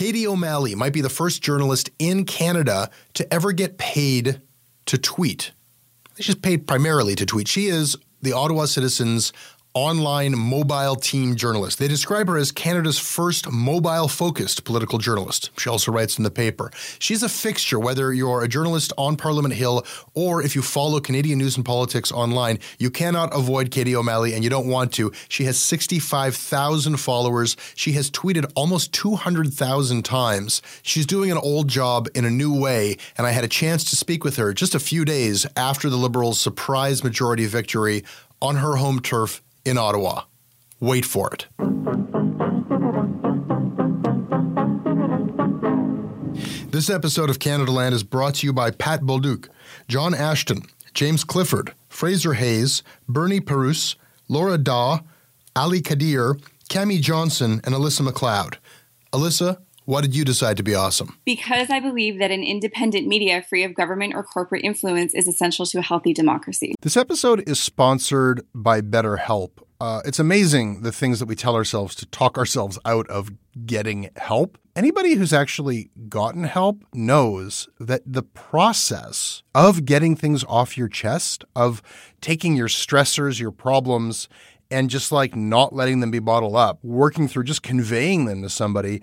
Kady O'Malley might be the first journalist in Canada to ever get paid to tweet. She's paid primarily to tweet. She is the Ottawa Citizens online mobile team journalist. They describe her as Canada's first mobile focused political journalist. She also writes in the paper. She's a fixture, whether you're a journalist on Parliament Hill or if you follow Canadian news and politics online. You cannot avoid Kady O'Malley, and you don't want to. She has 65,000 followers. She has tweeted almost 200,000 times. She's doing an old job in a new way, and I had a chance to speak with her just a few days after the Liberals' surprise majority victory on her home turf in Ottawa. Wait for it. This episode of Canadaland is brought to you by Pat Bolduc, John Ashton, James Clifford, Fraser Hayes, Bernie Perus, Laura Daw, Ali Kadir, Cami Johnson, and Alyssa McLeod. Alyssa, why did you decide to be awesome? Because I believe that an independent media free of government or corporate influence is essential to a healthy democracy. This episode is sponsored by BetterHelp. Uh, it's amazing the things that we tell ourselves to talk ourselves out of getting help. Anybody who's actually gotten help knows that the process of getting things off your chest, of taking your stressors, your problems, and just like not letting them be bottled up, working through just conveying them to somebody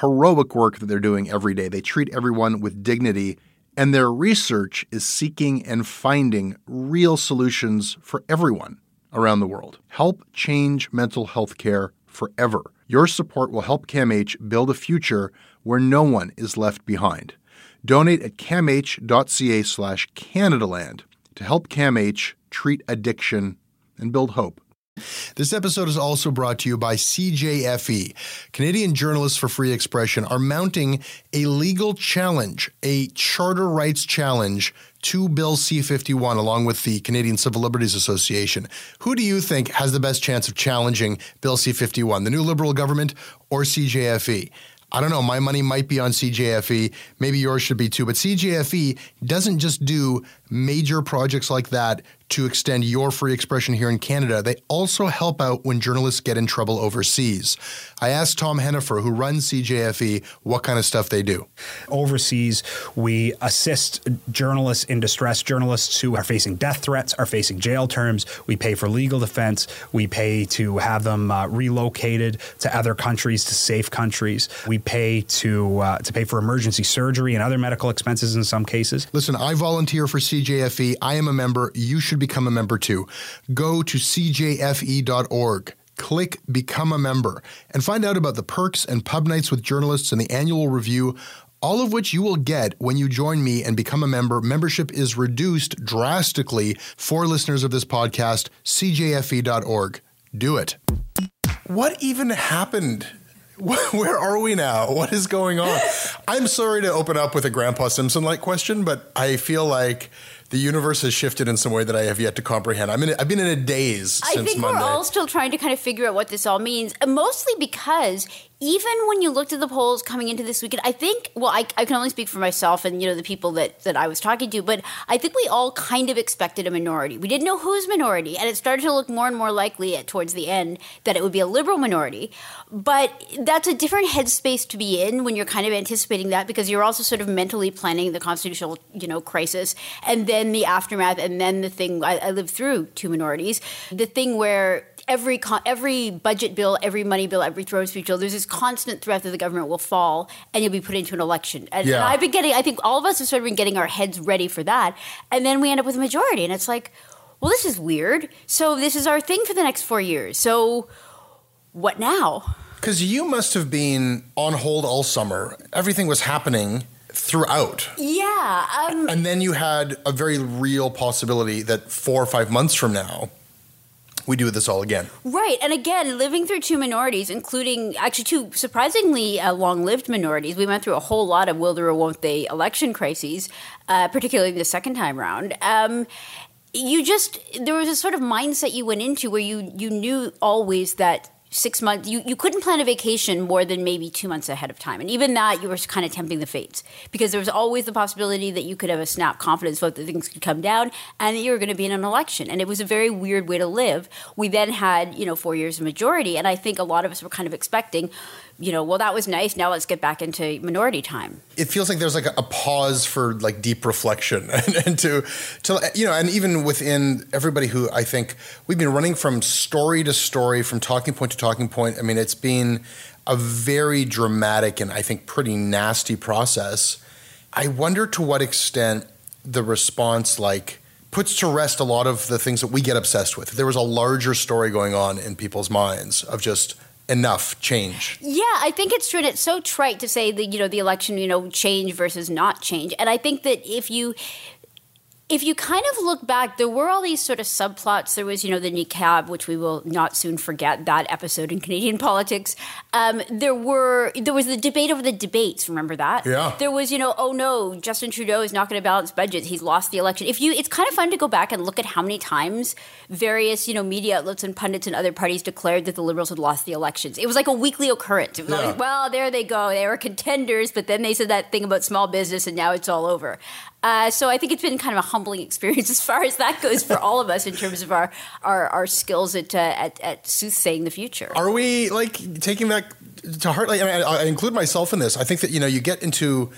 heroic work that they're doing every day. They treat everyone with dignity, and their research is seeking and finding real solutions for everyone around the world. Help change mental health care forever. Your support will help CAMH build a future where no one is left behind. Donate at camh.ca slash Canadaland to help CAMH treat addiction and build hope. This episode is also brought to you by CJFE. Canadian Journalists for Free Expression are mounting a legal challenge, a charter rights challenge to Bill C 51, along with the Canadian Civil Liberties Association. Who do you think has the best chance of challenging Bill C 51, the new Liberal government or CJFE? I don't know. My money might be on CJFE. Maybe yours should be too. But CJFE doesn't just do major projects like that to extend your free expression here in Canada. They also help out when journalists get in trouble overseas. I asked Tom Henheffer, who runs CJFE, what kind of stuff they do. Overseas, we assist journalists in distress, journalists who are facing death threats, are facing jail terms. We pay for legal defense. We pay to have them uh, relocated to other countries, to safe countries. We pay to uh, to pay for emergency surgery and other medical expenses in some cases. Listen, I volunteer for CJFE. I am a member. You should become a member too. Go to cjfe.org. Click Become a Member and find out about the perks and pub nights with journalists and the annual review, all of which you will get when you join me and become a member. Membership is reduced drastically for listeners of this podcast. CJFE.org. Do it. What even happened where are we now? What is going on? I'm sorry to open up with a Grandpa Simpson like question, but I feel like the universe has shifted in some way that I have yet to comprehend. I'm in. A, I've been in a daze I since think Monday. we're all still trying to kind of figure out what this all means, mostly because even when you looked at the polls coming into this weekend, I think, well, I, I, can only speak for myself and, you know, the people that, that I was talking to, but I think we all kind of expected a minority. We didn't know whose minority, and it started to look more and more likely at, towards the end that it would be a liberal minority. But that's a different headspace to be in when you're kind of anticipating that because you're also sort of mentally planning the constitutional, you know, crisis and then the aftermath and then the thing I, I lived through two minorities. The thing where every con- every budget bill, every money bill, every throne speech bill, there's this constant threat that the government will fall and you'll be put into an election. And, Yeah. and I've been getting, I think all of us have sort of been getting our heads ready for that, and then we end up with a majority, and it's like, well, this is weird. So this is our thing for the next four years. So what now? Because you must have been on hold all summer. Everything was happening throughout. Yeah. Um, And then you had a very real possibility that four or five months from now, we do this all again. Right. And again, living through two minorities, including actually two surprisingly uh, long lived minorities, we went through a whole lot of will there or won't they election crises, uh, particularly the second time round. Um, you just, there was a sort of mindset you went into where you, you knew always that six months you, you couldn't plan a vacation more than maybe two months ahead of time. And even that you were kind of tempting the fates because there was always the possibility that you could have a snap confidence vote that things could come down and that you were going to be in an election. And it was a very weird way to live. We then had you know four years of majority. And i think a lot of us were kind of expecting you know well that was nice. Now let's get back into minority time. It feels like there's like a, pause for like deep reflection and, and to to you know and even within everybody who I think we've been running from story to story from talking point to talking point. I mean it's been a very dramatic and I think pretty nasty process. I wonder to what extent the response like puts to rest a lot of the things that we get obsessed with. There was a larger story going on in people's minds of just enough change Yeah, I think it's true. And it's so trite to say that you know the election, you know, change versus not change. And I think that if you if you kind of look back, there were all these sort of subplots. There was, you know, the niqab, which we will not soon forget that episode in Canadian politics. Um, there were there was the debate over the debates. Remember that? Yeah. There was, you know, oh no, Justin Trudeau is not going to balance budgets. He's lost the election. If you, it's kind of fun to go back and look at how many times various, you know, media outlets and pundits and other parties declared that the Liberals had lost the elections. It was like a weekly occurrence. It was Yeah. like, well, there they go. They were contenders, but then they said that thing about small business, and now it's all over. Uh, so I think it's been kind of a humbling experience as far as that goes for all of us in terms of our our, our skills at, uh, at at soothsaying the future. Are we like taking that to heart? Like, I, mean, I I include myself in this. I think that you know you get into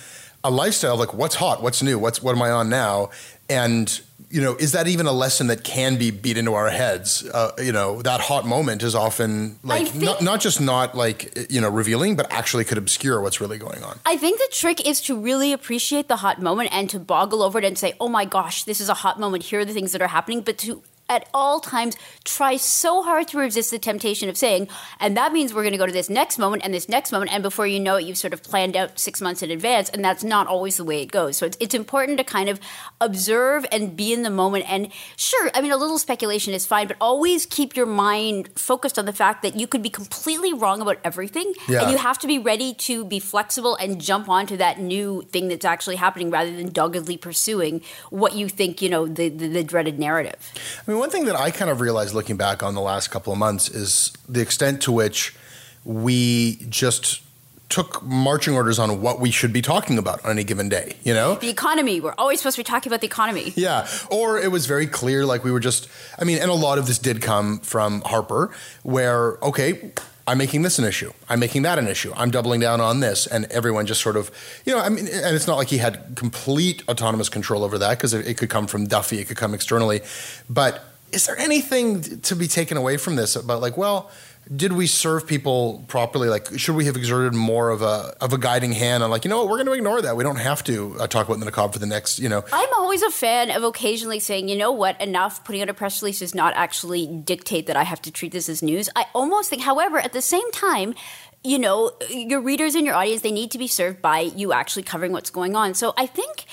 a lifestyle of like what's hot, what's new, what's what am I on now, and you know is that even a lesson that can be beat into our heads? Uh, you know that hot moment is often like not not just not like you know revealing, but actually could obscure what's really going on. I think the trick is to really appreciate the hot moment and to boggle over it and say, oh my gosh, this is a hot moment. Here are the things that are happening. But to at all times try so hard to resist the temptation of saying, and that means we're going to go to this next moment and this next moment. And before you know it, you've sort of planned out six months in advance. And that's not always the way it goes. So it's, it's important to kind of observe and be in the moment. And sure, I mean, a little speculation is fine, but always keep your mind focused on the fact that you could be completely wrong about everything. Yeah. And you have to be ready to be flexible and jump onto that new thing that's actually happening rather than doggedly pursuing what you think, you know, the, the, the dreaded narrative. I mean, one thing that I kind of realized looking back on the last couple of months is the extent to which we just took marching orders on what we should be talking about on any given day, you know? The economy, we're always supposed to be talking about the economy. Yeah. Or it was very clear, like we were just, I mean, and a lot of this did come from Harper, where, okay, I'm making this an issue. I'm making that an issue. I'm doubling down on this. And everyone just sort of, you know, I mean, and it's not like he had complete autonomous control over that because it, could come from Duffy, it could come externally. But is there anything to be taken away from this about, like, well, did we serve people properly? Like, should we have exerted more of a of a guiding hand on, like, you know what, we're going to ignore that. We don't have to uh, talk about the Niqab for the next, you know, I'm always a fan of occasionally saying, you know what, enough. Putting out a press release does not actually dictate that I have to treat this as news. I almost think, however, at the same time, you know, your readers and your audience, they need to be served by you actually covering what's going on. So I think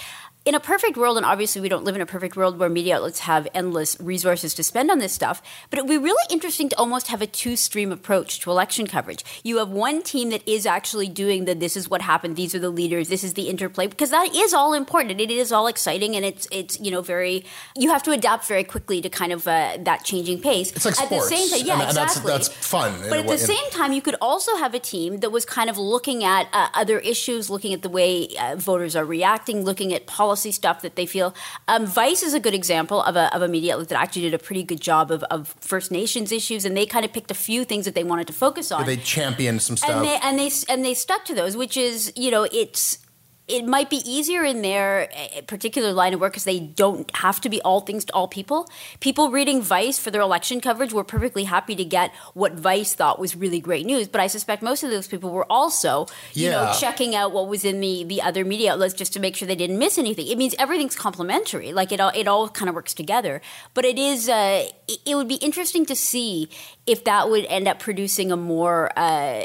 in a perfect world, and obviously we don't live in a perfect world where media outlets have endless resources to spend on this stuff, but it would be really interesting to almost have a two stream approach to election coverage. You have one team that is actually doing the this is what happened, these are the leaders, this is the interplay, because that is all important it is all exciting and it's it's you know very you have to adapt very quickly to kind of uh, that changing pace. It's like at sports, the same time, yeah, and- and that's- exactly. that's fun But at the same time, you could also have a team that was kind of looking at uh, other issues, looking at the way uh, voters are reacting, looking at policy stuff that they feel. Um, Vice is a good example of a, of a media outlet that actually did a pretty good job of, of First Nations issues, and they kind of picked a few things that they wanted to focus on. they championed some stuff. and they and they and they stuck to those, which is you know it's. It might be easier in their uh, particular line of work because they don't have to be all things to all people. People reading Vice for their election coverage were perfectly happy to get what Vice thought was really great news. But I suspect most of those people were also, you know, checking out what was in the the other media outlets just to make sure they didn't miss anything. It means everything's complementary. Like it all it all kind of works together. But it is uh, it, it would be interesting to see if that would end up producing a more uh,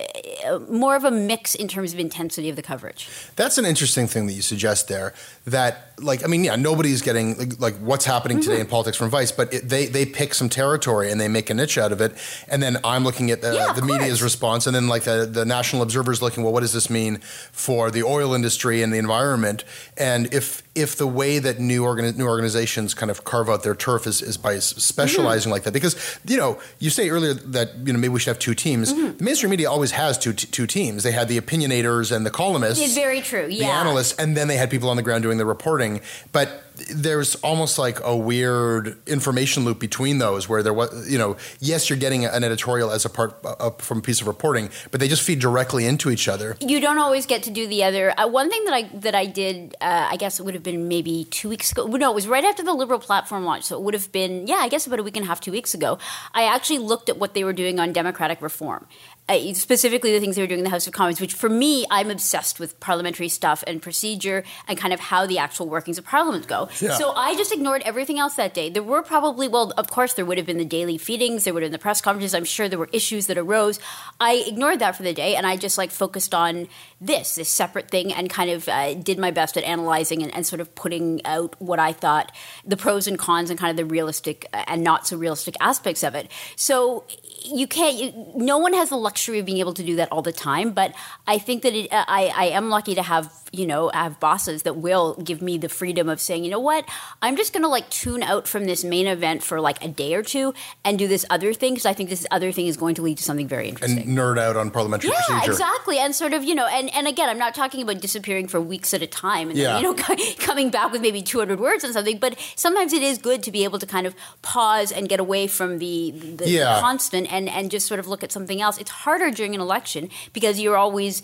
more of a mix in terms of intensity of the coverage. That's an interesting thing that you suggest there. That, like, I mean, yeah, nobody's getting like, like what's happening Mm-hmm. today in politics from Vice, but it, they they pick some territory and they make a niche out of it. And then I'm looking at the, Yeah, the media's course. response, and then like the the National Observer's looking, well, what does this mean for the oil industry and the environment? And if if the way that new organi- new organizations kind of carve out their turf is, is by specializing Mm-hmm. like that, because you know, you say earlier that you know maybe we should have two teams. Mm-hmm. The mainstream media always has two two teams. They had the opinionators and the columnists It's very true. Yeah. the analysts, and then they had people on the ground doing the reporting. But there's almost like a weird information loop between those, where there was, you know, yes, you're getting an editorial as a part uh, from a piece of reporting, but they just feed directly into each other. you don't always get to do the other. Uh, one thing that I that I did, uh, I guess it would have been maybe two weeks ago. No, it was right after the Liberal platform launch, so it would have been yeah, I guess about a week and a half, two weeks ago. I actually looked at what they were doing on democratic reform. Uh, specifically, the things they were doing in the House of Commons, which for me, I'm obsessed with parliamentary stuff and procedure and kind of how the actual workings of Parliament go. Yeah. So I just ignored everything else that day. There were probably, well, of course, there would have been the daily feedings, there would have been the press conferences. I'm sure there were issues that arose. I ignored that for the day, and I just like focused on this, this separate thing, and kind of uh, did my best at analyzing and, and sort of putting out what I thought the pros and cons and kind of the realistic uh, and not so realistic aspects of it. So you can't. You, no one has the luxury of being able to do that all the time. But I think that it, uh, I, I am lucky to have you know I have bosses that will give me the freedom of saying, you know what, I'm just going to like tune out from this main event for like a day or two and do this other thing because I think this other thing is going to lead to something very interesting. and nerd out on parliamentary yeah, procedure. exactly, and sort of you know, and, and again, I'm not talking about disappearing for weeks at a time, and Yeah. then, you know, coming back with maybe 200 words on something. But sometimes it is good to be able to kind of pause and get away from the the, Yeah. the constant and and just sort of look at something else. It's harder during an election because you're always.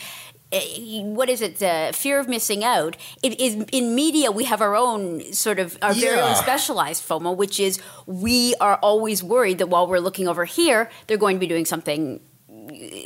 Eh, What is it? The fear of missing out. It is in media. We have our own sort of our very Yeah. own specialized FOMO, which is we are always worried that while we're looking over here, they're going to be doing something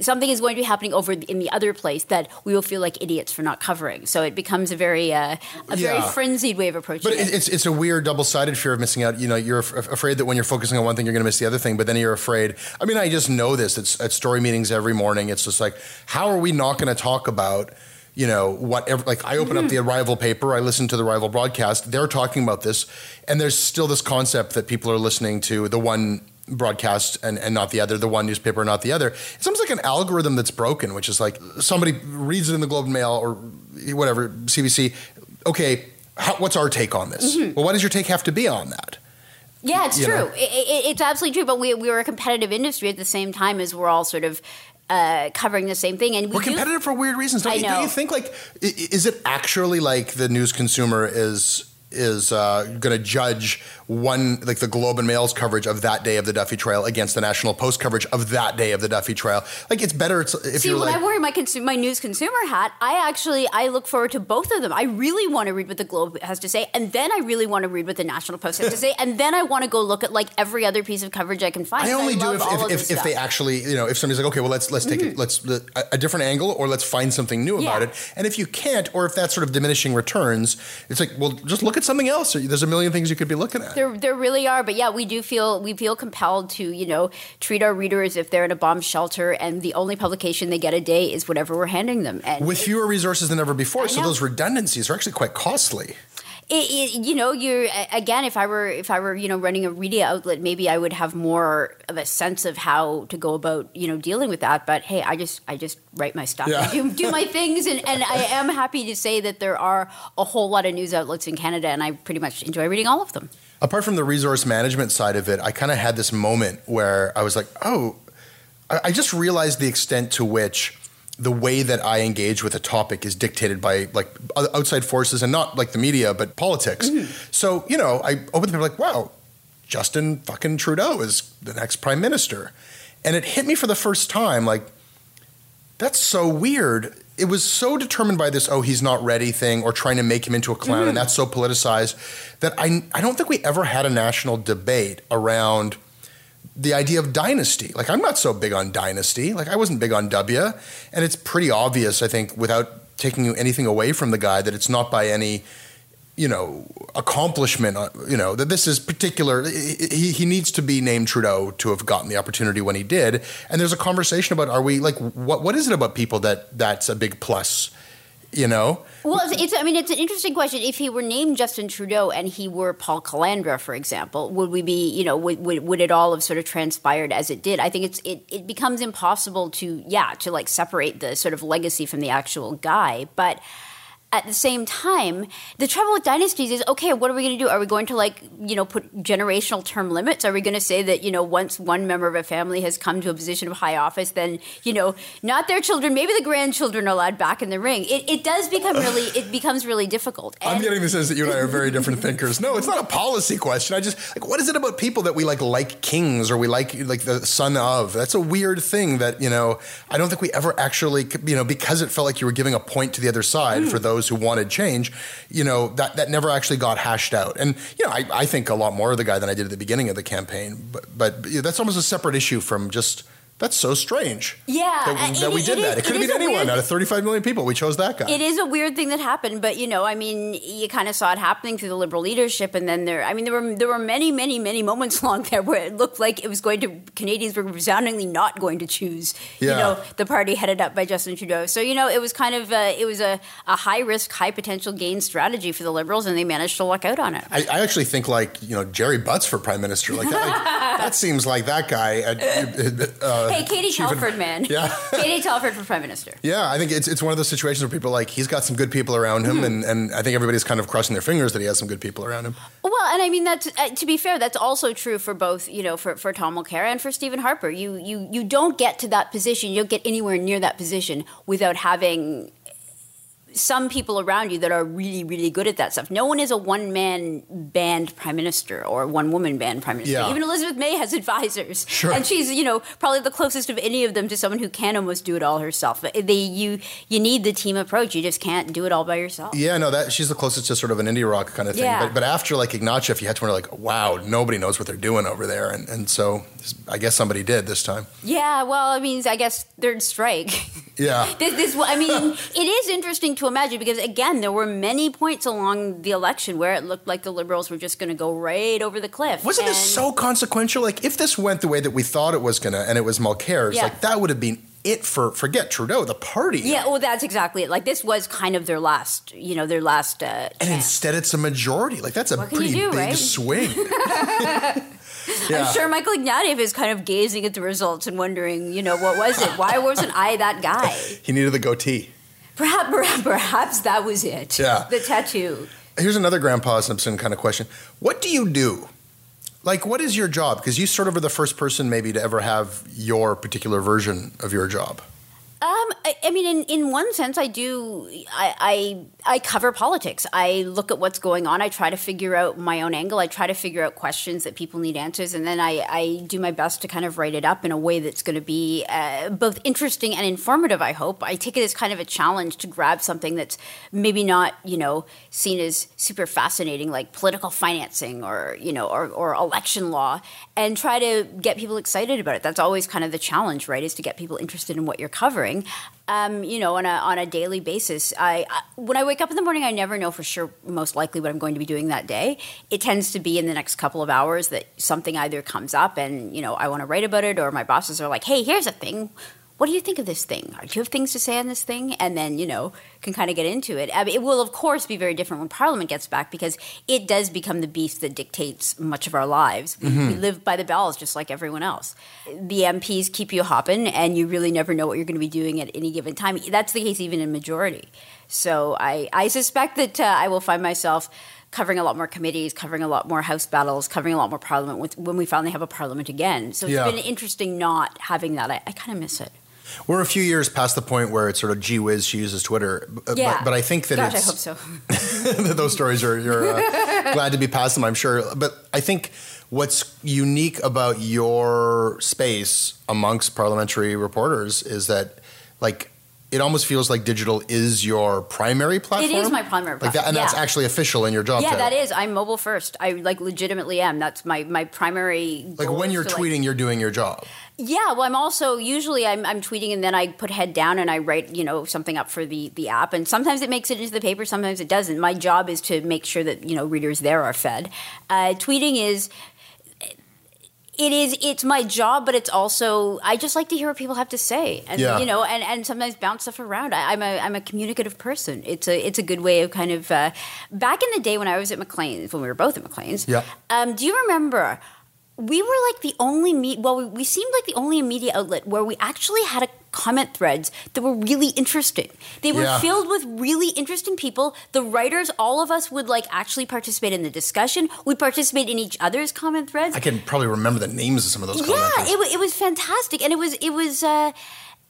something is going to be happening over in the other place that we will feel like idiots for not covering. So it becomes a very uh, a very Yeah. frenzied way of approaching But it. it, it's it's a weird double sided fear of missing out. You know, you're af- afraid that when you're focusing on one thing, you're going to miss the other thing. But then you're afraid. I mean, I just know this. It's at story meetings every morning. It's just like, how are we not going to talk about? You know, whatever. Like, I open up the Arrival paper. I listen to the Arrival broadcast. They're talking about this, and there's still this concept that people are listening to the one broadcast and, and not the other, the one newspaper, not the other. It's almost like an algorithm that's broken, which is like somebody reads it in the Globe and Mail or whatever, CBC. Okay, how, what's our take on this? Well, what does your take have to be on that? Yeah, it's you true. It, it, it's absolutely true. But we we're a competitive industry at the same time as we're all sort of uh, covering the same thing. And we We're do- competitive for weird reasons. Don't, you, don't you think like is it actually like the news consumer is is uh, going to judge one like the Globe and Mail's coverage of that day of the Duffy trial against the National Post coverage of that day of the Duffy trial? Like it's better it's, if See, you're when like I wear my consu- my news consumer hat, I actually I look forward to both of them. I really want to read what the Globe has to say, and then I really want to read what the National Post has to say, and then I want to go look at like every other piece of coverage I can find. I only do if, if, if, if they actually, you know, if somebody's like, okay, well, let's let's take it, let's a, a different angle, or let's find something new about it. And if you can't, or if that's sort of diminishing returns, it's like, well, just look at something else. There's a million things you could be looking at. There, there really are, but yeah, we do feel we feel compelled to, you know, treat our readers if they're in a bomb shelter, and the only publication they get a day is whatever we're handing them. And With fewer resources than ever before, so those redundancies are actually quite costly. It, it, you know, you're again. If I were, if I were, you know, running a media outlet, maybe I would have more of a sense of how to go about, you know, dealing with that. But hey, I just, I just write my stuff, Yeah. do, do my things, and, and I am happy to say that there are a whole lot of news outlets in Canada, and I pretty much enjoy reading all of them. Apart from the resource management side of it, I kind of had this moment where I was like, oh, I, I just realized the extent to which the way that I engage with a topic is dictated by like outside forces and not like the media, but politics. Mm-hmm. So, you know, I opened the paper like, wow, Justin fucking Trudeau is the next prime minister. And it hit me for the first time like, that's so weird. It was so determined by this, oh, he's not ready thing, or trying to make him into a clown, mm-hmm. and that's so politicized that I, I don't think we ever had a national debate around the idea of dynasty. Like, I'm not so big on dynasty. Like, I wasn't big on W. And it's pretty obvious, I think, without taking anything away from the guy, that it's not by any you know, accomplishment, uh, you know, that this is particular. He, he needs to be named Trudeau to have gotten the opportunity when he did. And there's a conversation about are we like, what, what is it about people that that's a big plus, you know? Well, it's, it's. I mean, it's an interesting question. If he were named Justin Trudeau and he were Paul Calandra, for example, would we be? You know, would, would, would it all have sort of transpired as it did? I think it's it, it becomes impossible to yeah to like separate the sort of legacy from the actual guy, but. At the same time, the trouble with dynasties is okay. What are we going to do? Are we going to like you know put generational term limits? Are we going to say that you know once one member of a family has come to a position of high office, then you know not their children, maybe the grandchildren are allowed back in the ring? It, it does become really it becomes really difficult. I'm getting the sense that you and I are very different thinkers. No, it's not a policy question. I just like what is it about people that we like like kings or we like like the son of? That's a weird thing that you know. I don't think we ever actually you know because it felt like you were giving a point to the other side hmm. for those who wanted change. You know that that never actually got hashed out. And you know I, I think a lot more of the guy than I did at the beginning of the campaign. But but you know, that's almost a separate issue from just That's so strange. Yeah, that, uh, that we did is- that. It it could have been anyone weird- out of 35 million people. We chose that guy. It is a weird thing that happened, but you know, I mean, you kind of saw it happening through the liberal leadership, and then there, I mean, there were there were many, many, many moments along there where it looked like it was going to Canadians were resoundingly not going to choose, Yeah. you know, the party headed up by Justin Trudeau. So you know, it was kind of a, it was a, a high risk, high potential gain strategy for the liberals, and they managed to luck out on it. I, I actually think like you know Gerry Butts for prime minister. Like that, like, that seems like that guy. Uh, uh, hey, Katie Telford, man, Yeah. Katie Telford for prime minister. Yeah, I think it's it's one of those situations where people are like he's got some good people around Mm-hmm. him, and, and I think everybody's kind of crossing their fingers that he has some good people around him. Well, and I mean that's uh, to be fair, that's also true for both, you know, for, for Tom Mulcair and for Stephen Harper. You you you don't get to that position, you don't get anywhere near that position without having some people around you that are really really good at that stuff. No one is a one man band prime minister or one woman band prime minister. Yeah. Even Elizabeth May has advisors, Sure. and she's you know probably the closest of any of them to someone who can almost do it all herself. They you you need the team approach. You just can't do it all by yourself. Yeah, no, that she's the closest to sort of an indie rock kind of thing. Yeah. But, but after like Ignatieff, you had to wonder like, wow, nobody knows what they're doing over there, and and so I guess somebody did this time. Yeah, well, I mean, I guess third strike. Yeah. This, this, I mean, it is interesting to imagine because again, there were many points along the election where it looked like the liberals were just going to go right over the cliff. Wasn't this so consequential? Like, if this went the way that we thought it was gonna, and it was Mulcair's, Yeah. like that would have been it for forget Trudeau, the party. Yeah, well, that's exactly it. Like this was kind of their last, you know, their last. Uh, And chance. instead, it's a majority. Like that's a What can you pretty do, big right? swing. yeah. I'm sure Michael Ignatieff is kind of gazing at the results and wondering, you know, what was it? Why wasn't I that guy? He needed the goatee. Perhaps, perhaps, perhaps that was it. Yeah. the tattoo. Here's another Grandpa Simpson kind of question. What do you do? Like, what is your job? Because you sort of are the first person maybe to ever have your particular version of your job. Um, I, I mean, in, in one sense, I do. I, I I cover politics. I look at what's going on. I try to figure out my own angle. I try to figure out questions that people need answers, and then I, I do my best to kind of write it up in a way that's going to be uh, both interesting and informative. I hope. I take it as kind of a challenge to grab something that's maybe not you know seen as super fascinating, like political financing or you know or, or election law, and try to get people excited about it. That's always kind of the challenge, right? Is to get people interested in what you're covering. Um, you know, on a on a daily basis. I, I when I wake up in the morning, I never know for sure, most likely, what I'm going to be doing that day. It tends to be in the next couple of hours that something either comes up, and you know, I want to write about it, or my bosses are like, "Hey, here's a thing." What do you think of this thing? Do you have things to say on this thing? And then, you know, can kind of get into it. I mean, it will, of course, be very different when Parliament gets back because it does become the beast that dictates much of our lives. We, we live by the bells just like everyone else. The MPs keep you hopping, and you really never know what you're going to be doing at any given time. That's the case even in majority. So I, I suspect that uh, I will find myself covering a lot more committees, covering a lot more House battles, covering a lot more Parliament with, when we finally have a Parliament again. So it's Yeah. been interesting not having that. I, I kind of miss it. We're a few years past the point where it's sort of gee whiz, she uses Twitter. Yeah. But, but I think that Gosh, I hope so. that those stories are you're uh, glad to be past them, I'm sure. But I think what's unique about your space amongst parliamentary reporters is that, like, it almost feels like digital is your primary platform. It is my primary like that, and that's actually official in your job. Yeah, title. that is. I'm mobile first. I like legitimately am. That's my my primary. Like when you're to, like- tweeting, you're doing your job. Yeah, well, I'm also usually I'm, I'm tweeting and then I put head down and I write you know something up for the the app and sometimes it makes it into the paper, sometimes it doesn't. My job is to make sure that you know readers there are fed. Uh, tweeting is. It is. It's my job, but it's also. I just like to hear what people have to say, and Yeah. you know, and, and sometimes bounce stuff around. I, I'm a I'm a communicative person. It's a it's a good way of kind of. Uh, back in the day when I was at Maclean's, when we were both at Maclean's. Yeah. Um, do you remember? We were like the only me well we, we seemed like the only media outlet where we actually had a comment threads that were really interesting. They were Yeah. filled with really interesting people. The writers all of us would like actually participate in the discussion. We'd participate in each other's comment threads. I can probably remember the names of some of those yeah it, it was fantastic. And it was it was uh,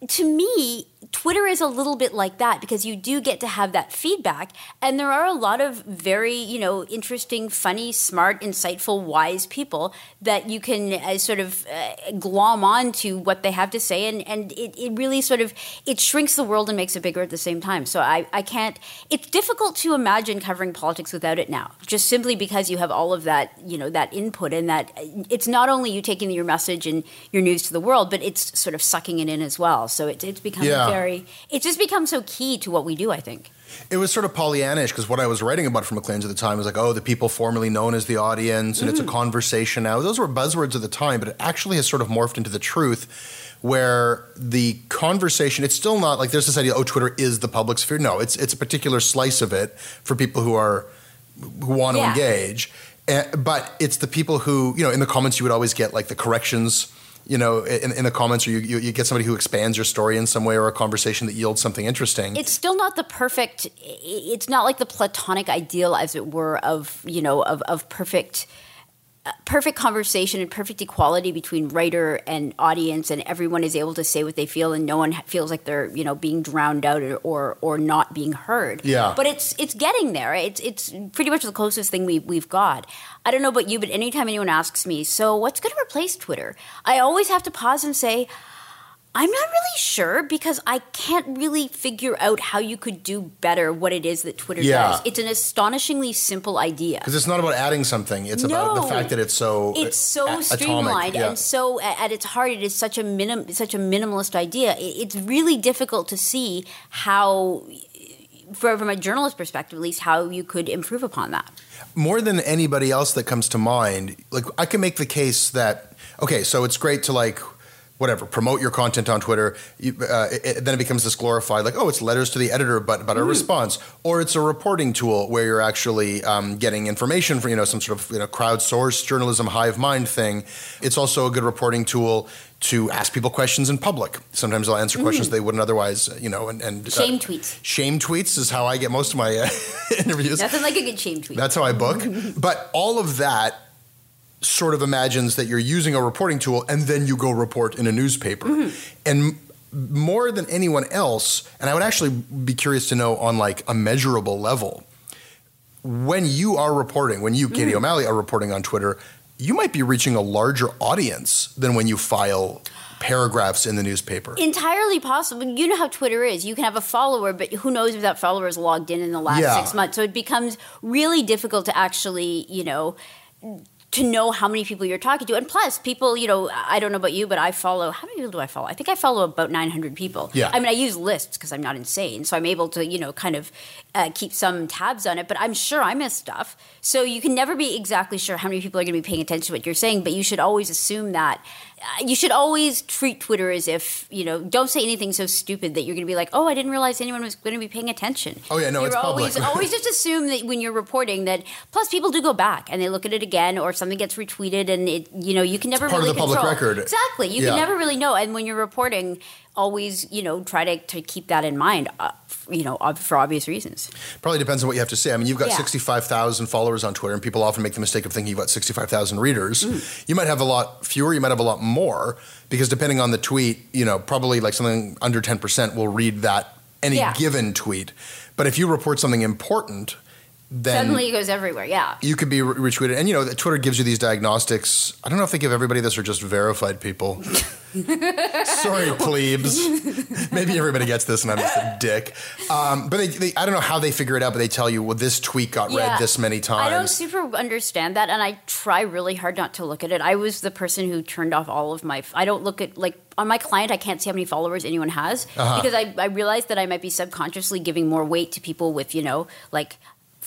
to me Twitter is a little bit like that because you do get to have that feedback, and there are a lot of very, you know, interesting, funny, smart, insightful, wise people that you can uh, sort of uh, glom on to what they have to say, and and it, it really sort of it shrinks the world and makes it bigger at the same time. So I I can't. It's difficult to imagine covering politics without it now, just simply because you have all of that, you know, that input and that it's not only you taking your message and your news to the world, but it's sort of sucking it in as well. So it, it's become Yeah. Very it's just become so key to what we do i think It was sort of Pollyannish because what I was writing about from Maclean's at the time was like, oh, the people formerly known as the audience, and it's a conversation now. Those were buzzwords at the time, but it actually has sort of morphed into the truth where the conversation, it's still not like there's this idea, oh, Twitter is the public sphere. No, it's it's a particular slice of it for people who are who want to Yeah. engage. Eh, but it's the people who, you know, in the comments you would always get like the corrections you know, in, in the comments, or you, you, you get somebody who expands your story in some way, or a conversation that yields something interesting. it's still not the perfect it's not like the platonic ideal as it were of you know of, of perfect perfect conversation and perfect equality between writer and audience and everyone is able to say what they feel and no one feels like they're you know being drowned out or or, or not being heard. Yeah. but it's it's getting there. It's it's pretty much the closest thing we, we've got. I don't know about you but anytime anyone asks me so what's going to replace twitter? I always have to pause and say I'm not really sure because I can't really figure out how you could do better what it is that Twitter Yeah. does. It's an astonishingly simple idea. Because it's not about adding something; it's about the fact that it's so uh, It's so a- streamlined Yeah. and so at its heart it is such a minim, such a minimalist idea. It's really difficult to see how from a journalist perspective at least how you could improve upon that. more than anybody else that comes to mind. Like I can make the case that okay, so it's great to like whatever promote your content on Twitter. You, uh, it, then it becomes this glorified like oh, it's letters to the editor, but but a response, or it's a reporting tool where you're actually um, getting information from you know some sort of you know crowdsourced journalism hive mind thing. It's also a good reporting tool. To ask people questions in public. Sometimes they'll answer questions they wouldn't otherwise, uh, you know, and, and uh, Shame tweets. Shame tweets is how I get most of my uh, interviews. Nothing like a good shame tweet. That's how I book. but all of that sort of imagines that you're using a reporting tool and then you go report in a newspaper. Mm-hmm. And more than anyone else, and I would actually be curious to know on like a measurable level, when you are reporting, when you, Kady mm-hmm. O'Malley, are reporting on Twitter, you might be reaching a larger audience than when you file paragraphs in the newspaper. Entirely possible. You know how Twitter is. You can have a follower, but who knows if that follower is logged in in the last Yeah. six months. So it becomes really difficult to actually, you know, to know how many people you're talking to. And plus, people, you know, I don't know about you, but I follow, how many people do I follow? I think I follow about 900 people. Yeah. I mean, I use lists because I'm not insane. So I'm able to, you know, kind of uh, keep some tabs on it, but I'm sure I miss stuff. So you can never be exactly sure how many people are going to be paying attention to what you're saying, but you should always assume that. Uh, you should always treat Twitter as if, you know, don't say anything so stupid that you're going to be like, oh, I didn't realize anyone was going to be paying attention. Oh, yeah, no, you're it's always, public. always just assume that when you're reporting that, plus people do go back and they look at it again or something gets retweeted and it, you know, you can never part of really the public control. record. Exactly. You Yeah. can never really know. And when you're reporting, always, you know, try to, to keep that in mind, uh, you know, ob- for obvious reasons. Probably depends on what you have to say. I mean, you've got Yeah. 65,000 followers on Twitter, and people often make the mistake of thinking you've got 65,000 readers. Mm. You might have a lot fewer, you might have a lot more, because depending on the tweet, you know, probably like something under 10% will read that any Yeah. given tweet. But if you report something important, then Suddenly it goes everywhere. Yeah. you could be re- retweeted. And you know, Twitter gives you these diagnostics. I don't know if they give everybody this or just verified people. Sorry, plebes. Maybe everybody gets this, and I'm just a dick. Um, but they, they, I don't know how they figure it out. But they tell you, well, this tweet got read this many times. I don't super understand that, and I try really hard not to look at it. I was the person who turned off all of my. I don't look at like on my client. I can't see how many followers anyone has Uh-huh. because I I realized that I might be subconsciously giving more weight to people with you know like.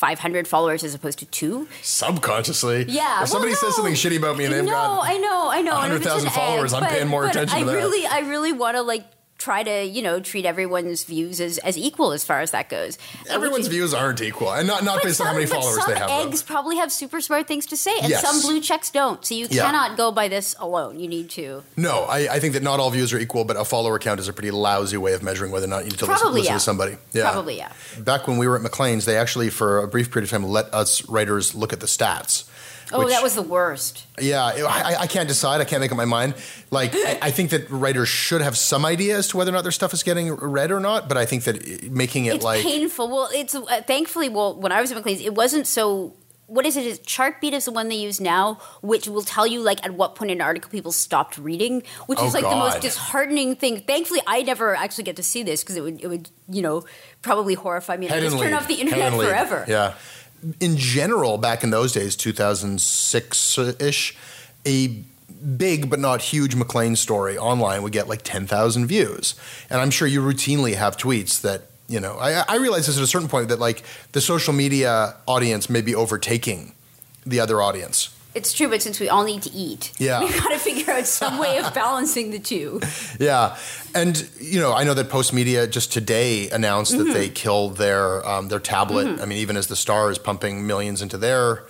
500 followers as opposed to two. Subconsciously, Yeah. If somebody well, says something shitty about me and they've no, got I know, I know. and if it's 100,000 followers, egg, I'm paying more attention to I that. really, I really want to like try to, you know, treat everyone's views as, as equal as far as that goes. everyone's views aren't equal, and not not based on how many followers some they have. though. eggs probably have super smart things to say, and Yes. some blue checks don't. So you Yeah. cannot go by this alone. You need to. No, I, I think that not all views are equal, but a follower count is a pretty lousy way of measuring whether or not you need to listen, listen yeah. to somebody. Yeah. Probably, yeah. Back when we were at Maclean's, they actually, for a brief period of time, let us writers look at the stats. Oh, which- that was the worst. yeah, I, I can't decide. I can't make up my mind. Like, I, I think that writers should have some idea as to whether or not their stuff is getting read or not. But I think that making it It's like painful. Well, it's uh, thankfully. Well, when I was at Maclean's, it wasn't so. What is it? Is Chartbeat is the one they use now, which will tell you like at what point in an article people stopped reading, which Oh, is like the most disheartening thing. Thankfully, I never actually get to see this because it would it would you know probably horrify me. and I'd just turn lead. off the internet forever. Yeah. In general, back in those days, 2006 ish, a big but not huge Maclean story online would get like 10,000 views. And I'm sure you routinely have tweets that, you know, I, I realize this at a certain point that like the social media audience may be overtaking the other audience. It's true, but since we all need to eat, Yeah. we've got to figure out some way of balancing the two. Yeah, and you know, I know that Post Media just today announced that they killed their um, their tablet. I mean, even as the Star is pumping millions into their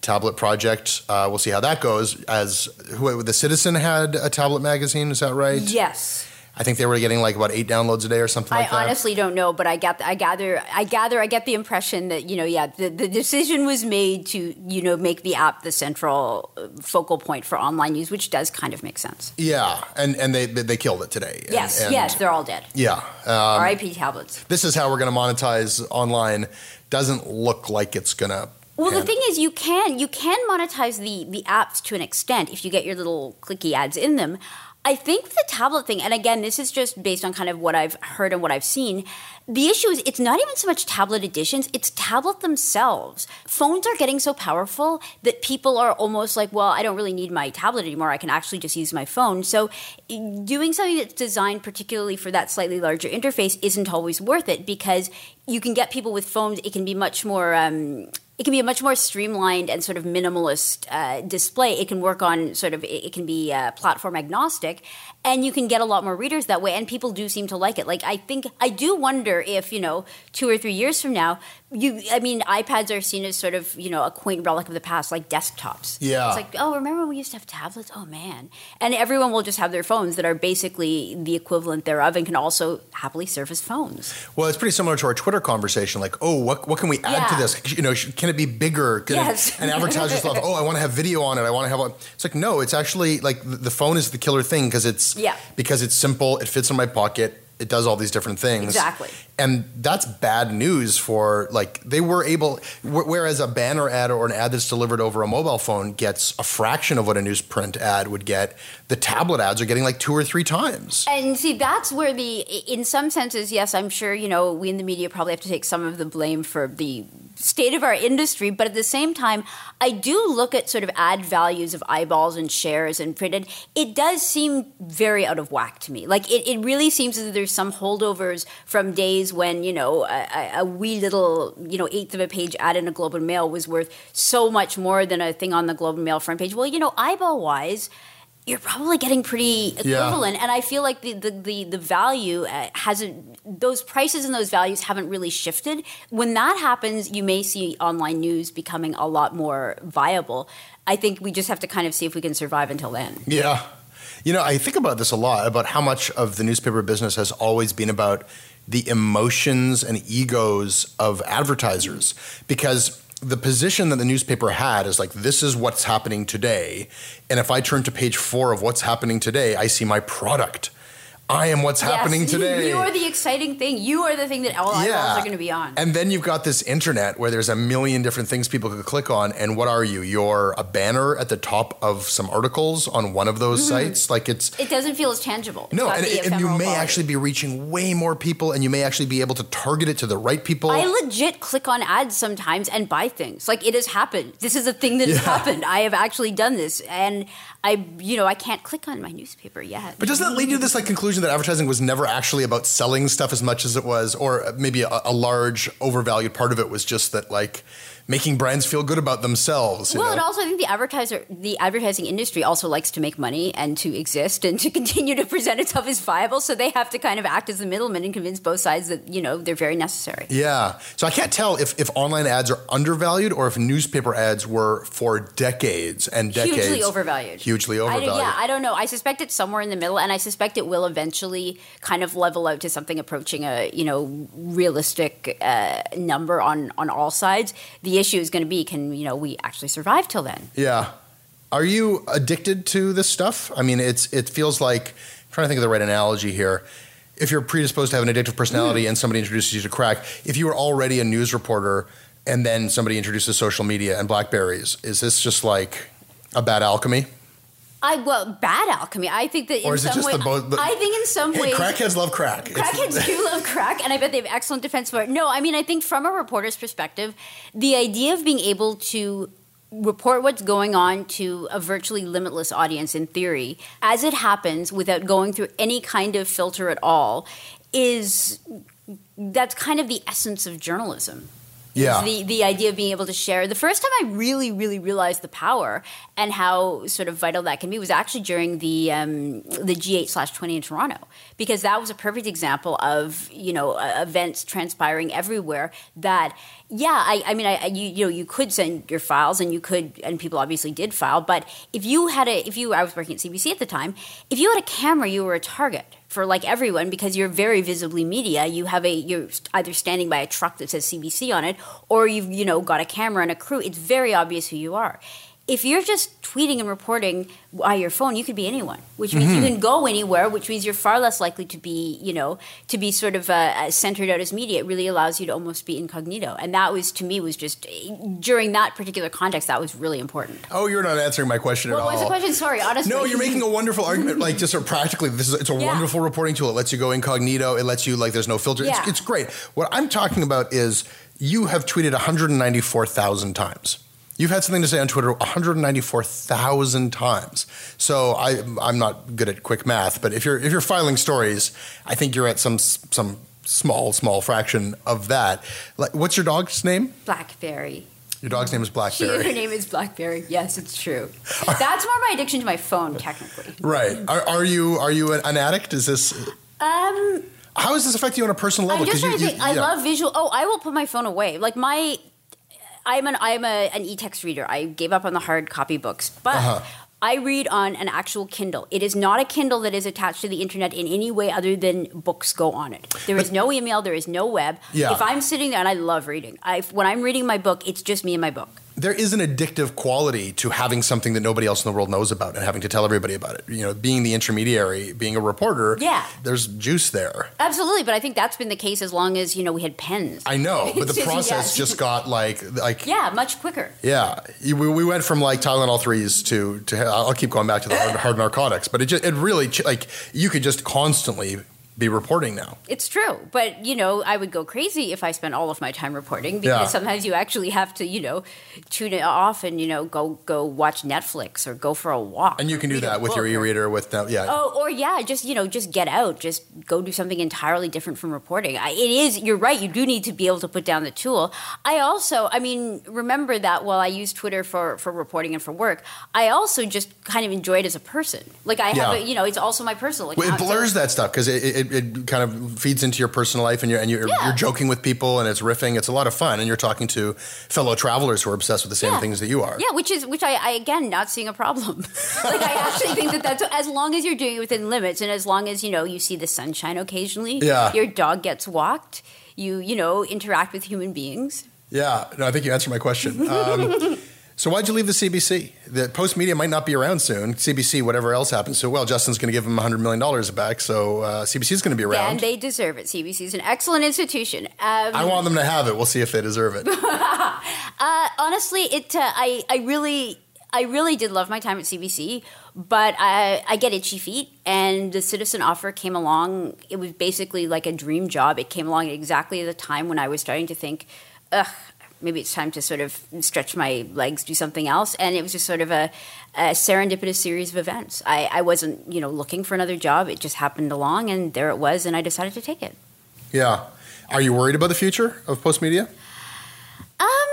tablet project, uh, we'll see how that goes. As who the Citizen had a tablet magazine, is that right? Yes. I think they were getting like about eight downloads a day or something like that. I honestly don't know, but I get, I gather, I gather, I get the impression that you know, yeah, the, the decision was made to you know make the app the central uh, focal point for online news, which does kind of make sense. yeah, and and they they killed it today. And- Yes, and- yes, they're all dead. Yeah. Um, R.I.P. tablets. this is how we're going to monetize online. Doesn't look like it's going to. Well, the thing is, you can you can monetize the the apps to an extent if you get your little clicky ads in them. I think the tablet thing, and again, this is just based on kind of what I've heard and what I've seen. The issue is it's not even so much tablet editions, it's tablet themselves. Phones are getting so powerful that people are almost like, well, I don't really need my tablet anymore. I can actually just use my phone. So doing something that's designed particularly for that slightly larger interface isn't always worth it because you can get people with phones, it can be much more. Um, it can be a much more streamlined and sort of minimalist uh, display. It can work on sort of, it, can be uh, platform agnostic, and you can get a lot more readers that way. And people do seem to like it. Like I think, I do wonder if you know, two or three years from now, you, I mean, iPads are seen as sort of you know a quaint relic of the past, like desktops. Yeah. it's like oh, remember when we used to have tablets? Oh man, and everyone will just have their phones that are basically the equivalent thereof, and can also happily serve as phones. Well, it's pretty similar to our Twitter conversation. Like, oh, what what can we add to this? You know, can it be bigger? Can it- Yes. and advertisers love. Oh, I want to have video on it. I want to have. A, it's like no, it's actually like the, the phone is the killer thing because it's Yeah. because it's simple. It fits in my pocket. It does all these different things. Exactly. And that's bad news for like they were able. wh- Whereas a banner ad or an ad that's delivered over a mobile phone gets a fraction of what a newsprint ad would get. The tablet ads are getting like two or three times. And see, that's where the, in some senses, yes, I'm sure, you know, we in the media probably have to take some of the blame for the state of our industry. But at the same time, I do look at sort of ad values of eyeballs and shares and printed. It does seem very out of whack to me. Like, it, it really seems as if there's some holdovers from days when, you know, a, a- wee little, you know, eighth of a page ad in a Globe and Mail was worth so much more than a thing on the Globe and Mail front page. Well, you know, eyeball wise, you're probably getting pretty Yeah. equivalent and i feel like the the the, the value uh, hasn't those prices and those values haven't really shifted when that happens you may see online news becoming a lot more viable i think we just have to kind of see if we can survive until then Yeah. You know, I think about this a lot about how much of the newspaper business has always been about the emotions and egos of advertisers. Because the position that the newspaper had is like this is what's happening today. And if i turn to page 4 of what's happening today i see my product i am what's happening today you are the exciting thing you are the thing that all eyeballs are going to be on and then you've got this internet where there's a million different things people could click on. And what are you? You're a banner at the top of some articles on one of those mm-hmm. sites. Like it's it doesn't feel as tangible It's no, and, and you may quality. actually be reaching way more people, and you may actually be able to target it to the right people. I legit click on ads sometimes and buy things. Like it has happened. This is a thing that has happened. I have actually done this, and I, you know, I can't click on my newspaper yet. but doesn't that lead you to this like conclusion that advertising was never actually about selling stuff as much as it was, or maybe a, a large overvalued part of it was just that like making brands feel good about themselves? you Well, know? and also I think the advertiser, the advertising industry also likes to make money and to exist and to continue to present itself as viable. So they have to kind of act as the middleman and convince both sides that you know they're very necessary. Yeah. So I can't tell if, if online ads are undervalued or if newspaper ads were for decades and decades. Hugely overvalued. Hugely overvalued. don't- yeah, I don't know. I suspect it's somewhere in the middle, and I suspect it will eventually kind of level out to something approaching a you know realistic uh, number on on all sides. The the issue is going to be can you know we actually survive till then? Yeah. Are you addicted to this stuff? I mean, it's it feels like I'm trying to think of the right analogy here. If you're predisposed to have an addictive personality hmm. and somebody introduces you to crack, if you were already a news reporter and then somebody introduces social media and blackberries, is this just like a bad alchemy? I well, bad alchemy. I think that Or in is it some just way, the both- the- I think in some Hey, ways, crackheads love crack. It's- Crackheads do love crack, and I bet they have excellent defense for it. No, I mean, I think from a reporter's perspective, the idea of being able to report what's going on to a virtually limitless audience in theory, as it happens without going through any kind of filter at all, is that's kind of the essence of journalism Yeah. the the idea of being able to share. The first time I really, really realized the power and how sort of vital that can be was actually during the um, the G8 slash 20 in Toronto, because that was a perfect example of you know uh, events transpiring everywhere. That yeah, I, I mean, I, you, you know you could send your files and you could and people obviously did file, but if you had a if you I was working at CBC at the time, if you had a camera, you were a target for like everyone because you're very visibly media. You have a you're either standing by a truck that says CBC on it, or you've you know got a camera and a crew. It's very obvious who you are. If you're just tweeting and reporting by your phone, you could be anyone, which means you can go anywhere, which means you're far less likely to be, you know, to be sort of uh, uh, centered out as media. It really allows you to almost be incognito, and that was to me was just during that particular context that was really important. oh, you're not answering my question What at all. What was the question? Sorry, honestly. No, you're making a wonderful argument. Like just sort of practically, this is it's a Yeah. wonderful reporting tool. It lets you go incognito. It lets you like there's no filter. Yeah. It's, it's great. What I'm talking about is you have tweeted 194,000 times. You've had something to say on Twitter 194,000 times. So I I'm not good at quick math, but if you're if you're filing stories, I think you're at some some small small fraction of that. Like what's your dog's name? Blackberry. Your dog's name is She, Blackberry. her name is Blackberry. Yes, it's true. That's more my addiction to my phone, technically. Right. Are, are you are you an, an addict? Is this Um, how does this affect you on a personal level? I'm just trying you- to you- think. I yeah. love visual. Oh, I will put my phone away. Like my, I'm an I'm a an e-text reader. I gave up on the hard copy books, but. Uh-huh. I read on an actual Kindle. It is not a Kindle that is attached to the internet in any way other than books go on it. There is no email. There is no web. Yeah. If I'm sitting there and I love reading, I, when I'm reading my book, it's just me and my book. There is an addictive quality to having something that nobody else in the world knows about and having to tell everybody about it. You know, being the intermediary, being a reporter. Yeah. There's juice there. Absolutely, but I think that's been the case as long as you know we had pens. I know, but the process yes. just got like like Yeah, much quicker. Yeah, we, we went from like Tylenol threes to to I'll keep going back to the hard, hard narcotics, but it just it really like you could just constantly be reporting now. It's true, but you know, I would go crazy if I spent all of my time reporting because Yeah. sometimes you actually have to, you know, tune it off and you know go go watch Netflix or go for a walk. And you can do that with your e-reader with now, yeah. Oh, or yeah, just you know, just get out, just go do something entirely different from reporting. I, it is, you're right. You do need to be able to put down the tool. I also, I mean, remember that while I use Twitter for for reporting and for work, I also just kind of enjoy it as a person. Like I have, Yeah. a, you know, it's also my personal Well, account. it so- blurs that stuff because it, it, it kind of feeds into your personal life and you're, and you're, Yeah. you're joking with people and it's riffing. It's a lot of fun and you're talking to fellow travelers who are obsessed with the same Yeah. things that you are. Yeah, which is which I, I again not seeing a problem. like I actually think that that's as long as you're doing it within limits, and as long as you know you see the sunshine occasionally. Yeah. your dog gets walked. You you know interact with human beings. Yeah, no, I think you answered my question. Um, so why'd you leave the CBC? The Postmedia might not be around soon. CBC, whatever else happens. So well, Justin's going to give him $100 million back. So uh, CBC is going to be around. And they deserve it. CBC is an excellent institution. Um, I want them to have it. We'll see if they deserve it. Uh, honestly, it uh, I I really I really did love my time at CBC, but I I get itchy feet, and the citizen offer came along. It was basically like a dream job. It came along at exactly at the time when I was starting to think, ugh. Maybe it's time to sort of stretch my legs, do something else, and it was just sort of a, a serendipitous series of events. I, I wasn't, you know, looking for another job. It just happened along, and there it was, and I decided to take it. yeah. Are you worried about the future of Postmedia? Um,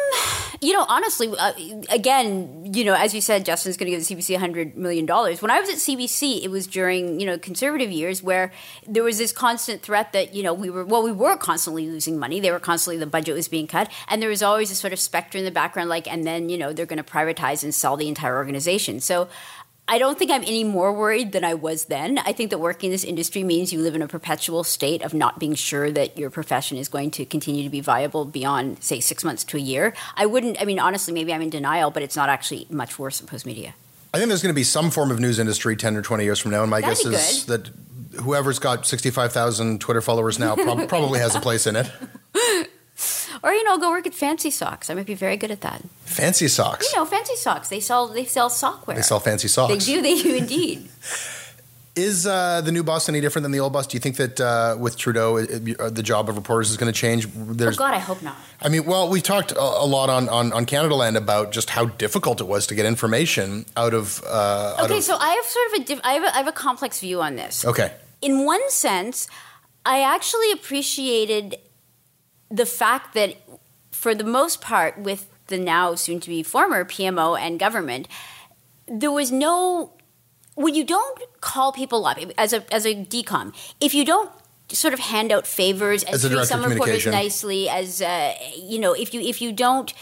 you know, honestly, uh, again, you know, as you said, Justin's going to give the CBC $100 million. When I was at CBC, it was during, you know, conservative years where there was this constant threat that, you know, we were, well, we were constantly losing money. They were constantly, the budget was being cut. And there was always this sort of specter in the background, like, and then, you know, they're going to privatize and sell the entire organization. So, I don't think I'm any more worried than I was then. I think that working in this industry means you live in a perpetual state of not being sure that your profession is going to continue to be viable beyond, say, six months to a year. I wouldn't, I mean, honestly, maybe I'm in denial, but it's not actually much worse than Postmedia. I think there's going to be some form of news industry 10 or 20 years from now. And my That'd guess is that whoever's got 65,000 Twitter followers now prob- probably has a place in it. Or you know, go work at Fancy Socks. I might be very good at that. Fancy socks. You know, Fancy Socks. They sell they sell sockwear. They sell fancy socks. They do. They do indeed. Is uh, the new boss any different than the old boss? Do you think that uh, with Trudeau, it, it, uh, the job of reporters is going to change? There's, oh God, I hope not. I mean, well, we talked a, a lot on, on, on Canadaland about just how difficult it was to get information out of. Uh, out okay, of, so I have sort of a diff- I have a, I have a complex view on this. Okay. In one sense, I actually appreciated the fact that for the most part, with the now soon to be former PMO and government, there was no when you don't call people up as a as a decom, if you don't sort of hand out favors and treat some reporters nicely, as uh, you know, if you if you don't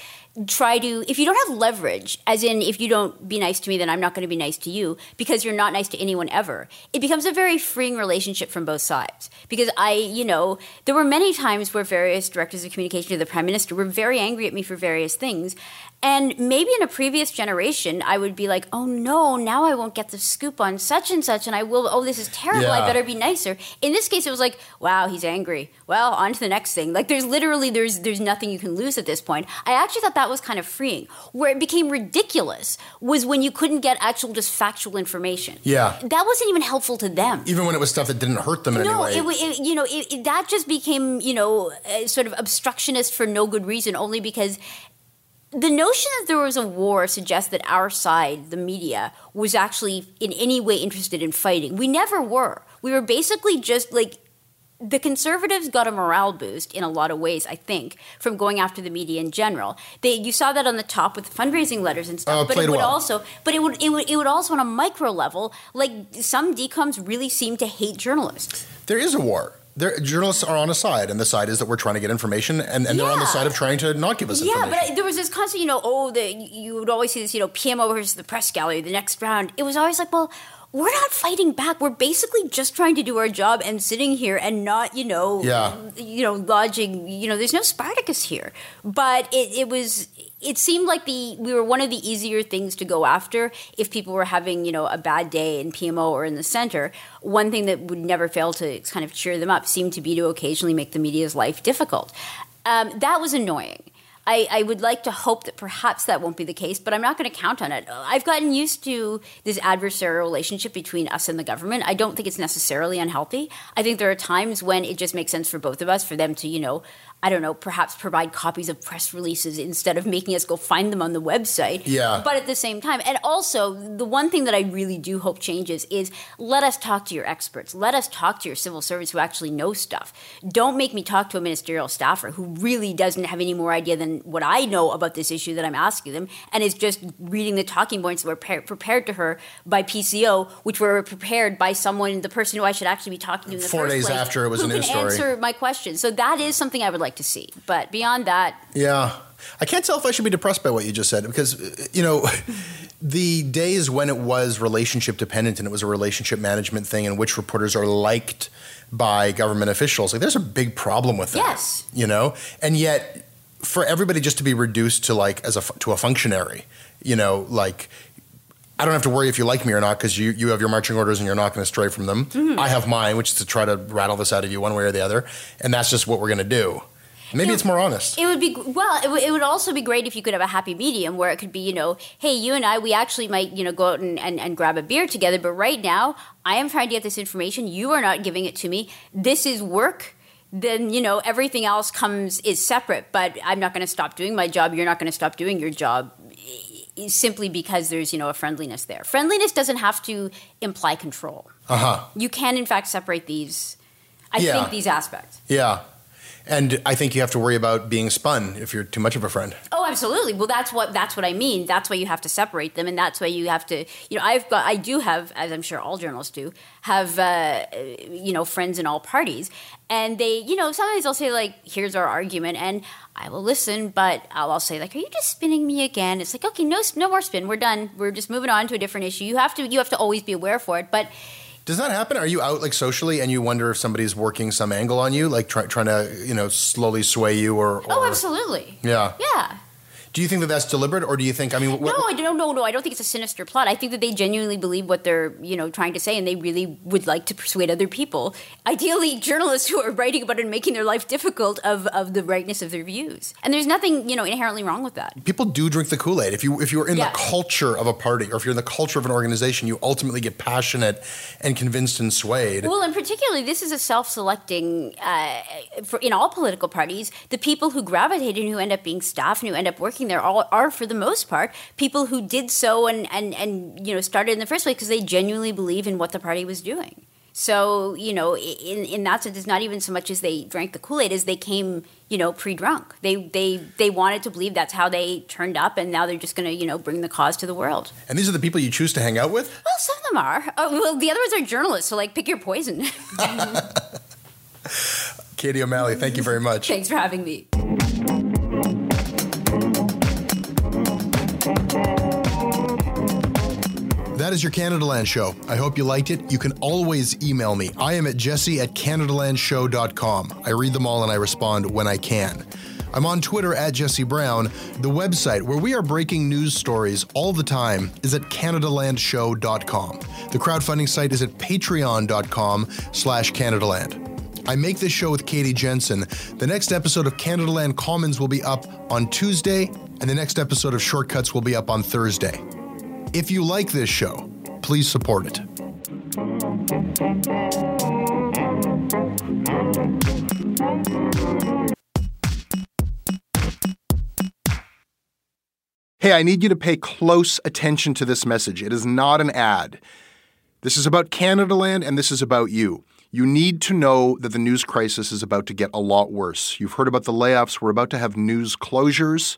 try to if you don't have leverage as in if you don't be nice to me then i'm not going to be nice to you because you're not nice to anyone ever it becomes a very freeing relationship from both sides. Because i you know there were many times where various directors of communication to the prime minister were very angry at me for various things and maybe in a previous generation, I would be like, oh no, now I won't get the scoop on such and such, and I will, oh, this is terrible, yeah. I better be nicer. In this case, it was like, wow, he's angry. Well, on to the next thing. Like there's literally, there's, there's nothing you can lose at this point. I actually thought that was kind of freeing. Where it became ridiculous was when you couldn't get actual just factual information. Yeah. That wasn't even helpful to them. Even when it was stuff that didn't hurt them in no, any way. It, it, you know, it, that just became, you know, uh, sort of obstructionist for no good reason, only because the notion that there was a war suggests that our side, the media, was actually in any way interested in fighting. We never were. We were basically just like the conservatives got a morale boost in a lot of ways, I think, from going after the media in general. They, you saw that on the top with fundraising letters and stuff. Uh, but it would well. also, but it would, it would, it would also on a micro level, like some decoms really seem to hate journalists. There is a war journalists are on a side, and the side is that we're trying to get information, and, and yeah. they're on the side of trying to not give us information. Yeah, but there was this constant, you know, oh, the, you would always see this, you know, PMO versus the press gallery, the next round. It was always like, well, we're not fighting back. We're basically just trying to do our job and sitting here and not, you know, yeah. you know, lodging. You know, there's no Spartacus here. But it, it was it seemed like the we were one of the easier things to go after if people were having you know a bad day in PMO or in the center. One thing that would never fail to kind of cheer them up seemed to be to occasionally make the media's life difficult. Um, that was annoying. I, I, would like to hope that perhaps that won't be the case, but I'm not going to count on it. I've gotten used to this adversarial relationship between us and the government. I don't think it's necessarily unhealthy. I think there are times when it just makes sense for both of us for them to, you know, I don't know, perhaps provide copies of press releases instead of making us go find them on the website. Yeah. But at the same time, and also the one thing that I really do hope changes is let us talk to your experts. Let us talk to your civil servants who actually know stuff. Don't make me talk to a ministerial staffer who really doesn't have any more idea than what I know about this issue that I'm asking them and is just reading the talking points that were pre- prepared to her by PCO, which were prepared by someone, the person who I should actually be talking to in the Four first days place, after it was who a news can story. answer my question. So that is something I would like to see. But beyond that, yeah. I can't tell if I should be depressed by what you just said because, you know, the days when it was relationship dependent and it was a relationship management thing and which reporters are liked by government officials, like there's a big problem with that. Yes. You know? And yet, for everybody just to be reduced to like as a to a functionary, you know, like I don't have to worry if you like me or not because you, you have your marching orders and you're not going to stray from them. Mm-hmm. I have mine, which is to try to rattle this out of you one way or the other, and that's just what we're going to do. Maybe it, it's more honest. It would be well. It, w- it would also be great if you could have a happy medium where it could be, you know, hey, you and I, we actually might, you know, go out and, and, and grab a beer together. But right now, I am trying to get this information. You are not giving it to me. This is work. Then you know everything else comes is separate. But I'm not going to stop doing my job. You're not going to stop doing your job simply because there's you know a friendliness there. Friendliness doesn't have to imply control. Uh huh. You can in fact separate these. I Yeah. think these aspects. Yeah. And I think you have to worry about being spun if you're too much of a friend. Oh, absolutely. Well, that's what that's what I mean. That's why you have to separate them, and that's why you have to. You know, I've got, I do have, as I'm sure all journalists do, have uh, you know friends in all parties, and they, you know, sometimes they'll say like, "Here's our argument," and I will listen, but I'll, I'll say like, "Are you just spinning me again?" It's like, okay, no, no more spin. We're done. We're just moving on to a different issue. You have to, you have to always be aware for it, but Does that happen? Are you out like socially and you wonder if somebody's working some angle on you, like try, trying to you know slowly sway you or? Oh, or oh, absolutely. Yeah. Yeah. Do you think that that's deliberate, or do you think? I mean, what, no, I don't. No, no, I don't think it's a sinister plot. I think that they genuinely believe what they're, you know, trying to say, and they really would like to persuade other people. Ideally, journalists who are writing about it and making their life difficult of, of the rightness of their views. And there's nothing, you know, inherently wrong with that. people do drink the Kool Aid. If you if you're in Yeah. the culture of a party, or if you're in the culture of an organization, you ultimately get passionate and convinced and swayed. Well, and particularly, this is a self-selecting uh, for in all political parties. The people who gravitate and who end up being staff and who end up working there all are, for the most part, people who did so and and and you know started in the first place because they genuinely believe in what the party was doing. So you know, in in that sense, it's not even so much as they drank the Kool Aid as they came, you know, pre-drunk. They they they wanted to believe that's how they turned up, and now they're just going to you know bring the cause to the world. and these are the people you choose to hang out with. Well, some of them are. Oh, well, the other ones are journalists, so like pick your poison. Kady O'Malley, thank you very much. Thanks for having me. That is your Canadaland show. I hope you liked it. You can always email me. I am at jesse at canadalandshow.com. I read them all and I respond when I can. I'm on Twitter at Jesse Brown. The website where we are breaking news stories all the time is at canadalandshow.com. The crowdfunding site is at patreon.com slash canadaland. I make this show with Katie Jensen. The next episode of Canadaland Commons will be up on Tuesday, and the next episode of Shortcuts will be up on Thursday. If you like this show, please support it. Hey, I need you to pay close attention to this message. It is not an ad. This is about Canadaland and this is about you. You need to know that the news crisis is about to get a lot worse. You've heard about the layoffs. We're about to have news closures,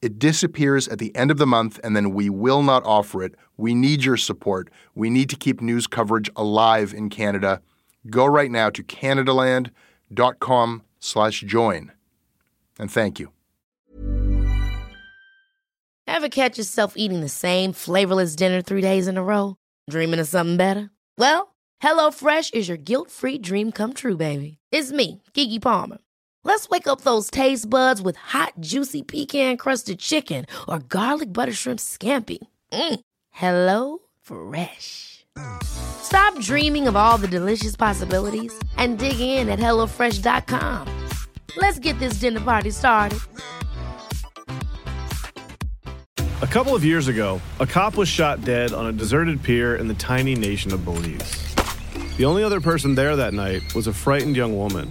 It disappears at the end of the month, and then we will not offer it. We need your support. We need to keep news coverage alive in Canada. Go right now to canadaland.com slash join. And thank you. Ever catch yourself eating the same flavorless dinner three days in a row? Dreaming of something better? Well, HelloFresh is your guilt-free dream come true, baby. It's me, Keke Palmer. Let's wake up those taste buds with hot, juicy pecan-crusted chicken or garlic butter shrimp scampi. Mm. Hello Fresh. Stop dreaming of all the delicious possibilities and dig in at HelloFresh.com. Let's get this dinner party started. A couple of years ago, a cop was shot dead on a deserted pier in the tiny nation of Belize. The only other person there that night was a frightened young woman,